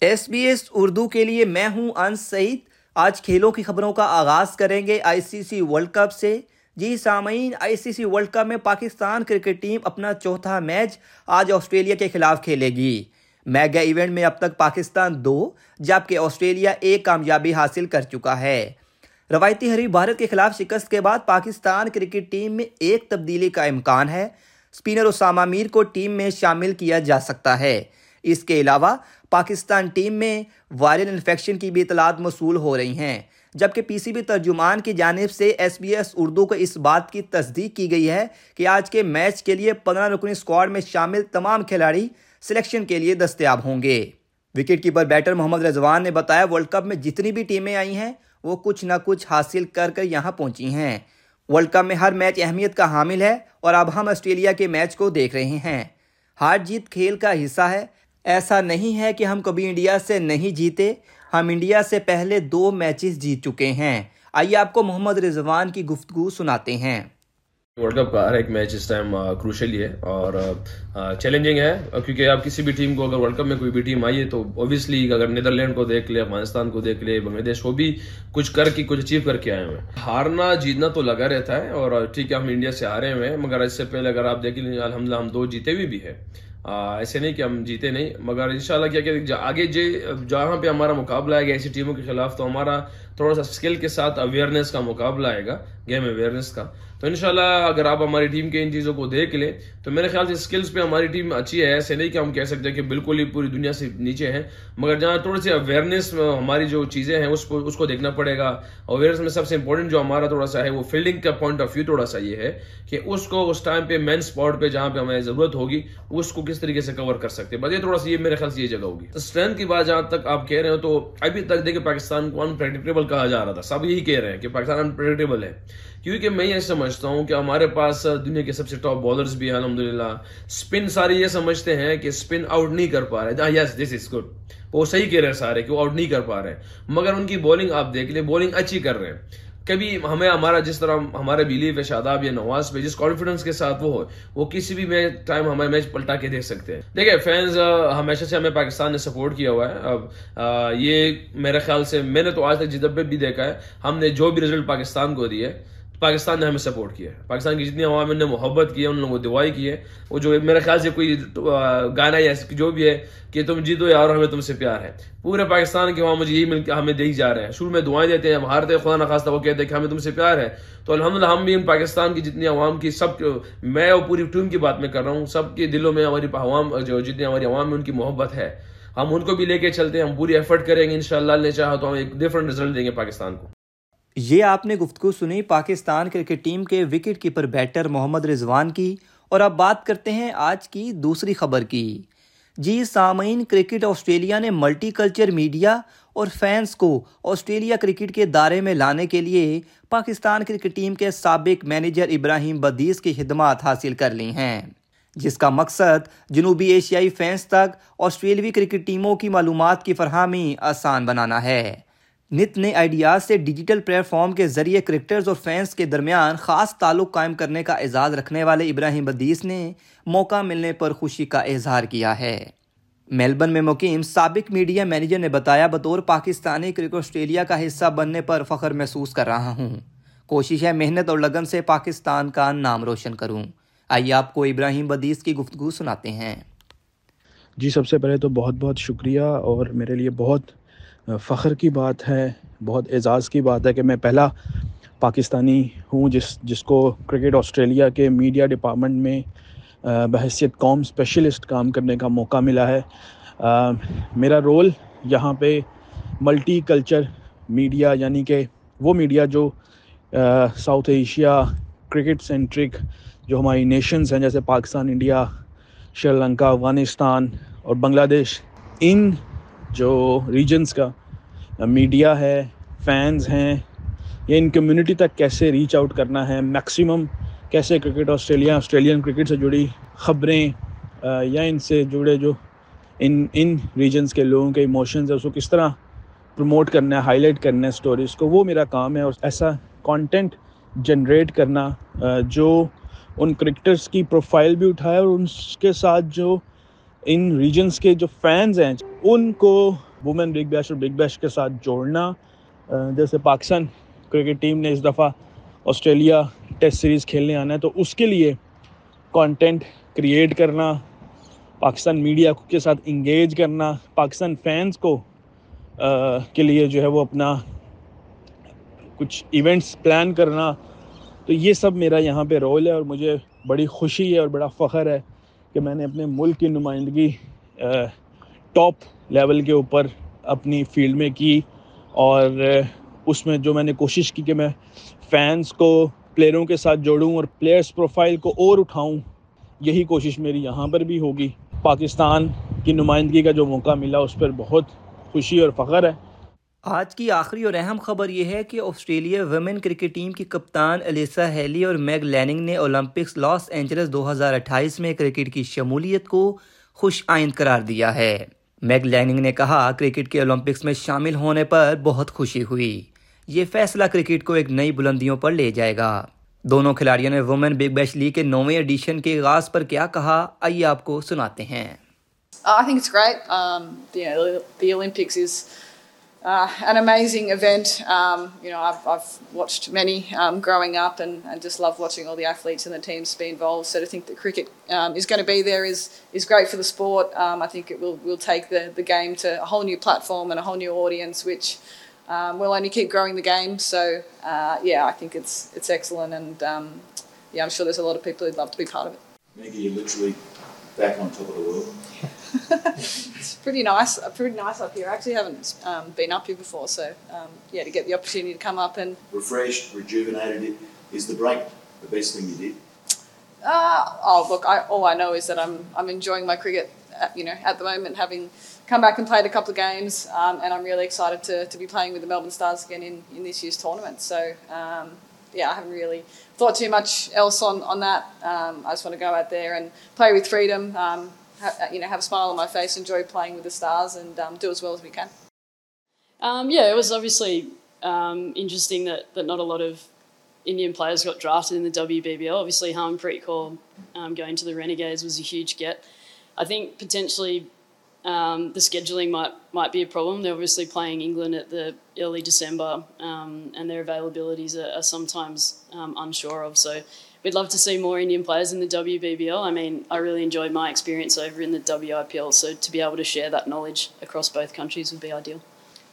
S B S Urdu کے لیے میں ہوں انس سعید۔ آج کھیلوں کی خبروں کا آغاز کریں گے آئی سی سی ورلڈ کپ سے۔ جی سامعین، آئی سی سی ورلڈ کپ میں پاکستان کرکٹ ٹیم اپنا چوتھا میچ آج آسٹریلیا کے خلاف کھیلے گی۔ میگا ایونٹ میں اب تک پاکستان دو، جبکہ آسٹریلیا ایک کامیابی حاصل کر چکا ہے۔ روایتی حریف بھارت کے خلاف شکست کے بعد پاکستان کرکٹ ٹیم میں ایک تبدیلی کا امکان ہے۔ اسپنر اسامہ میر کو ٹیم میں شامل کیا جا سکتا ہے۔ اس کے علاوہ پاکستان ٹیم میں وائرل انفیکشن کی بھی اطلاعات موصول ہو رہی ہیں۔ جبکہ پی سی بی ترجمان کی جانب سے ایس بی ایس اردو کو اس بات کی تصدیق کی گئی ہے کہ آج کے میچ کے لیے پندرہ رکنی اسکواڈ میں شامل تمام کھلاڑی سلیکشن کے لیے دستیاب ہوں گے۔ Wicket keeper batter Muhammad Rizwan نے بتایا ورلڈ کپ میں جتنی بھی ٹیمیں آئی ہیں، وہ کچھ نہ کچھ حاصل کر کر یہاں پہنچی ہیں۔ ورلڈ کپ میں ہر میچ اہمیت کا حامل ہے اور اب ہم آسٹریلیا کے میچ کو دیکھ رہے ہیں۔ ہار جیت کھیل کا حصہ ہے۔ ایسا نہیں ہے کہ ہم کبھی انڈیا سے نہیں جیتے۔ ہم انڈیا سے پہلے دو میچز جیت چکے ہیں۔ آئیے آپ کو محمد رضوان کی گفتگو سناتے ہیں۔ ورلڈ کپ کا ہر ایک میچ اس ٹائم کروشل ہے اور چیلنجنگ ہے۔ کیونکہ آپ کسی بھی ٹیم کو اگر ورلڈ کپ میں کوئی بھی ٹیم آئی ہے تو اوبیسلی اگر نیدرلینڈ کو دیکھ لے افغانستان کو دیکھ لے بنگلہ دیش وہ بھی کچھ کر کے، کچھ اچیو کر کے آئے ہوئے ہیں۔ ہارنا، جیتنا تو لگا رہتا ہے اور ٹھیک ہے ہم انڈیا سے آ رہے ہوئے ہیں، مگر اس سے پہلے اگر آپ دیکھ لیں الحمد ہم دو جیتے ہوئے بھی ہے ایسے نہیں کہ ہم جیتے نہیں، مگر انشاءاللہ کیا کہ آگے جہاں پہ ہمارا مقابلہ آئے گا، ایسی ٹیموں کے خلاف تو ہمارا تھوڑا سا اسکل کے ساتھ اویئرنیس کا مقابلہ آئے گا۔ گیم اویئرنیس کا۔ تو انشاءاللہ اگر آپ ہماری ٹیم کے ان چیزوں کو دیکھ لیں، تو میرے خیال سے اسکلز پہ ہماری ٹیم اچھی ہے، ایسے نہیں کہ ہم کہہ سکتے ہیں کہ بالکل ہی پوری دنیا سے نیچے ہیں۔ مگر جہاں تھوڑی سی اویئرنیس ہماری جو چیزیں ہیں، اس کو اس کو دیکھنا پڑے گا۔ اویئرنیس میں سب سے امپورٹنٹ جو ہمارا تھوڑا سا ہے، وہ فیلڈنگ کا پوائنٹ آف ویو تھوڑا سا یہ ہے کہ اس کو اس ٹائم پہ مین اسپاٹ پہ جہاں پہ ہمیں ضرورت ہوگی، اس کو کس طریقے سے کور کر سکتے بس یہ تھوڑا سا یہ میرے خیال سے یہ جگہ ہوگی۔ اسٹرینتھ کی بات جہاں تک آپ کہہ رہے ہو، تو ابھی تک دیکھیں پاکستان کو انپریڈکٹیبل کہا جا رہا تھا۔ سب یہی کہہ رہے ہیں کہ پاکستان انپریڈکٹیبل ہے۔ کیونکہ میں یہ سمجھتا ہوں کہ ہمارے پاس دنیا کے سب سے ٹاپ بالرز بھی ہیں، الحمدللہ۔ اسپن سارے یہ سمجھتے ہیں کہ اسپن آؤٹ نہیں کر پا رہے۔ یس دس از گڈ وہ صحیح کہہ رہے ہیں سارے کہ وہ آؤٹ نہیں کر پا رہے۔ مگر ان کی بولنگ آپ دیکھ لیں بولنگ اچھی کر رہے ہیں۔ کبھی ہمیں ہمارا جس طرح ہمارے بلیف ہے، شاداب یا نواز پہ، جس کانفیڈنس کے ساتھ وہ ہو، وہ کسی بھی میچ ٹائم ہمیں میچ پلٹا کے دیکھ سکتے ہیں۔ دیکھیں فینز ہمیشہ سے ہمیں پاکستان نے سپورٹ کیا ہوا ہے۔ اب یہ میرے خیال سے، میں نے تو آج تک جدب بھی دیکھا ہے۔ ہم نے جو بھی رزلٹ پاکستان کو دیے پاکستان نے ہمیں سپورٹ کیا ہے۔ پاکستان کی جتنی عوام نے محبت کی ہے ان لوگوں کو دعائی کی ہے۔ وہ جو میرے خیال سے کوئی گانا یا جو بھی ہے کہ تم جیتو یا اور ہمیں تم سے پیار ہے۔ پورے پاکستان کے وہاں مجھے یہی مل کے ہمیں دے جا رہے ہیں۔ شروع میں دعائیں دیتے ہیں، ہم ہارتے خدا نخواستہ وہ کہتے ہیں کہ ہمیں تم سے پیار ہے۔ تو الحمد ہم بھی ان پاکستان کی جتنی عوام کی سب میں اور پوری ٹیم کی بات میں کر رہا ہوں، سب کے دلوں میں ہماری عوام، جو جتنی ہماری عوام میں ان کی محبت ہے۔ ہم ان کو بھی لے کے چلتے ہیں، ہم پوری ایفرٹ کریں گے ان شاء اللہ نے چاہا تو ہم ایک ڈفرنٹ رزلٹ دیں گے پاکستان کو۔ یہ آپ نے گفتگو سنی، پاکستان کرکٹ ٹیم کے wicket keeper batter Muhammad Rizwan کی۔ اور اب بات کرتے ہیں آج کی دوسری خبر کی۔ جی سامعین، کرکٹ آسٹریلیا نے ملٹی کلچر میڈیا اور فینس کو آسٹریلیا کرکٹ کے دارے میں لانے کے لیے پاکستان کرکٹ ٹیم کے سابق مینیجر ابراہیم بدیس کی خدمات حاصل کر لی ہیں۔ جس کا مقصد جنوبی ایشیائی فینس تک آسٹریلوی کرکٹ ٹیموں کی معلومات کی فراہمی آسان بنانا ہے۔ نت نئے آئیڈیاز سے ڈیجیٹل پلیٹ فارم کے ذریعے کرکٹرز اور فینس کے درمیان خاص تعلق قائم کرنے کا اعزاز رکھنے والے ابراہیم بدیس نے موقع ملنے پر خوشی کا اظہار کیا ہے۔ میلبرن میں مقیم سابق میڈیا مینیجر نے بتایا، بطور پاکستانی کرکٹ آسٹریلیا کا حصہ بننے پر فخر محسوس کر رہا ہوں۔ کوشش ہے محنت اور لگن سے پاکستان کا نام روشن کروں۔ آئیے آپ کو ابراہیم بدیس کی گفتگو سناتے ہیں۔ جی سب سے پہلے تو بہت بہت شکریہ اور میرے لیے بہت فخر کی بات ہے، بہت اعزاز کی بات ہے کہ میں پہلا پاکستانی ہوں جس جس کو کرکٹ آسٹریلیا کے میڈیا ڈپارٹمنٹ میں بحثیت قوم اسپیشلسٹ کام کرنے کا موقع ملا ہے۔ میرا رول یہاں پہ ملٹی کلچر میڈیا یعنی کہ وہ میڈیا جو ساؤتھ ایشیا کرکٹ سینٹرک جو ہماری نیشنز ہیں، جیسے پاکستان، انڈیا، شری لنکا، افغانستان اور بنگلہ دیش، ان جو ریجنس کا میڈیا ہے فینز ہیں، یا ان کمیونٹی تک کیسے ریچ آؤٹ کرنا ہے میکسیمم کیسے کرکٹ آسٹریلیا آسٹریلین کرکٹ سے جڑی خبریں یا ان سے جڑے جو ان ان ریجنس کے لوگوں کے ایموشنز ہیں، اس کو کس طرح پروموٹ کرنا ہے ہائی لائٹ کرنا ہے اسٹوریز کو، وہ میرا کام ہے اور ایسا کانٹینٹ جنریٹ کرنا جو ان کرکٹرس کی پروفائل بھی اٹھائے اور ان کے ساتھ جو ان ریجنس کے جو فینز ہیں ان کو وومن بگ بیش اور بگ بیش کے ساتھ جوڑنا جیسے پاکستان کرکٹ ٹیم نے اس دفعہ آسٹریلیا ٹیسٹ سیریز کھیلنے آنا ہے، تو اس کے لیے کانٹینٹ کریٹ کرنا، پاکستان میڈیا کے ساتھ انگیج کرنا، پاکستان فینس کو کے لیے جو ہے وہ اپنا کچھ ایونٹس پلان کرنا۔ تو یہ سب میرا یہاں پہ رول ہے اور مجھے بڑی خوشی ہے اور بڑا فخر ہے کہ میں نے اپنے ملک کی نمائندگی ٹاپ لیول کے اوپر اپنی فیلڈ میں کی اور uh, اس میں جو میں نے کوشش کی کہ میں فینس کو پلیئروں کے ساتھ جوڑوں اور پلیئرس پروفائل کو اور اٹھاؤں، یہی کوشش میری یہاں پر بھی ہوگی۔ پاکستان کی نمائندگی کا جو موقع ملا اس پر بہت خوشی اور فخر ہے۔ آج کی آخری اور اہم خبر یہ ہے کہ آسٹریلیا ویمن کرکٹ ٹیم کی کپتان الیسا ہیلی اور میگ لیننگ نے اولمپکس لاس اینجلس دو ہزار اٹھائیس میں کرکٹ کی شمولیت کو خوش آئند قرار دیا ہے۔ میگ لیننگ نے کہا کرکٹ کے اولمپکس میں شامل ہونے پر بہت خوشی ہوئی۔ یہ فیصلہ کرکٹ کو ایک نئی بلندیوں پر لے جائے گا۔ دونوں کھلاڑیوں نے وومن بگ بیش لیگ کے نویں ایڈیشن کے آغاز پر کیا کہا، آئیے آپ کو سناتے ہیں۔ Uh, an amazing event. Um, you know, I've, I've watched many um, growing up and, and just love watching all the athletes and the teams be involved. So to think that cricket um, is going to be there is is great for the sport. Um, I think it will will take the, the game to a whole new platform and a whole new audience, which um, will only keep growing the game. So uh, yeah, I think it's it's excellent, and um, yeah, I'm sure there's a lot of people who'd love to be part of it. Maggie, you're literally back on top of the world. It's pretty nice, uh, pretty nice up here. I actually haven't um, been up here before, so um, yeah, to get the opportunity to come up and refreshed, rejuvenated. It is the break the best thing you did. Uh, oh look, I, all I know is that I'm I'm enjoying my cricket. At, you know, at the moment, having come back and played a couple of games, um, and I'm really excited to, to be playing with the Melbourne Stars again in, in this year's tournament. So um, yeah, I haven't really thought too much else on on that. Um, I just want to go out there and play with freedom. Um, you know, have a smile on my face, enjoy playing with the stars, and um, do as well as we can. Um, yeah, it was obviously um, interesting that, that not a lot of Indian players got drafted in the WBBL. Obviously, Harmanpreet Kaur um, going to the Renegades was a huge get. I think potentially um, the scheduling might might be a problem. They're obviously playing England at the early December, um, and their availabilities are, are sometimes um, unsure of. So we'd love to see more Indian players in the WBBL. I mean, I really enjoyed my experience over in the WIPL, so to be able to share that knowledge across both countries would be ideal.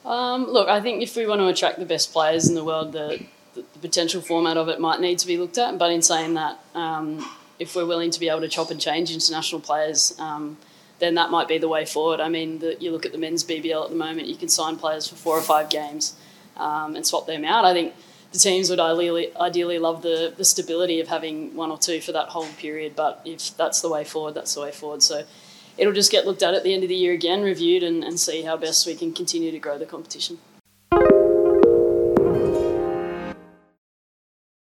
Um, look, I think if we want to attract the best players in the world, the, the, the, potential format of it might need to be looked at. But in saying that, um, if we're willing to be able to chop and change international players, um, then that might be the way forward. I mean, the, you look at the men's BBL at the moment, you can sign players for four or five games um, and swap them out. I think the teams would ideally ideally love the the stability of having one or two for that whole period. But if that's the way forward, that's the way forward. So it'll just get looked at at the end of the year again, reviewed, and, and see how best we can continue to grow the competition.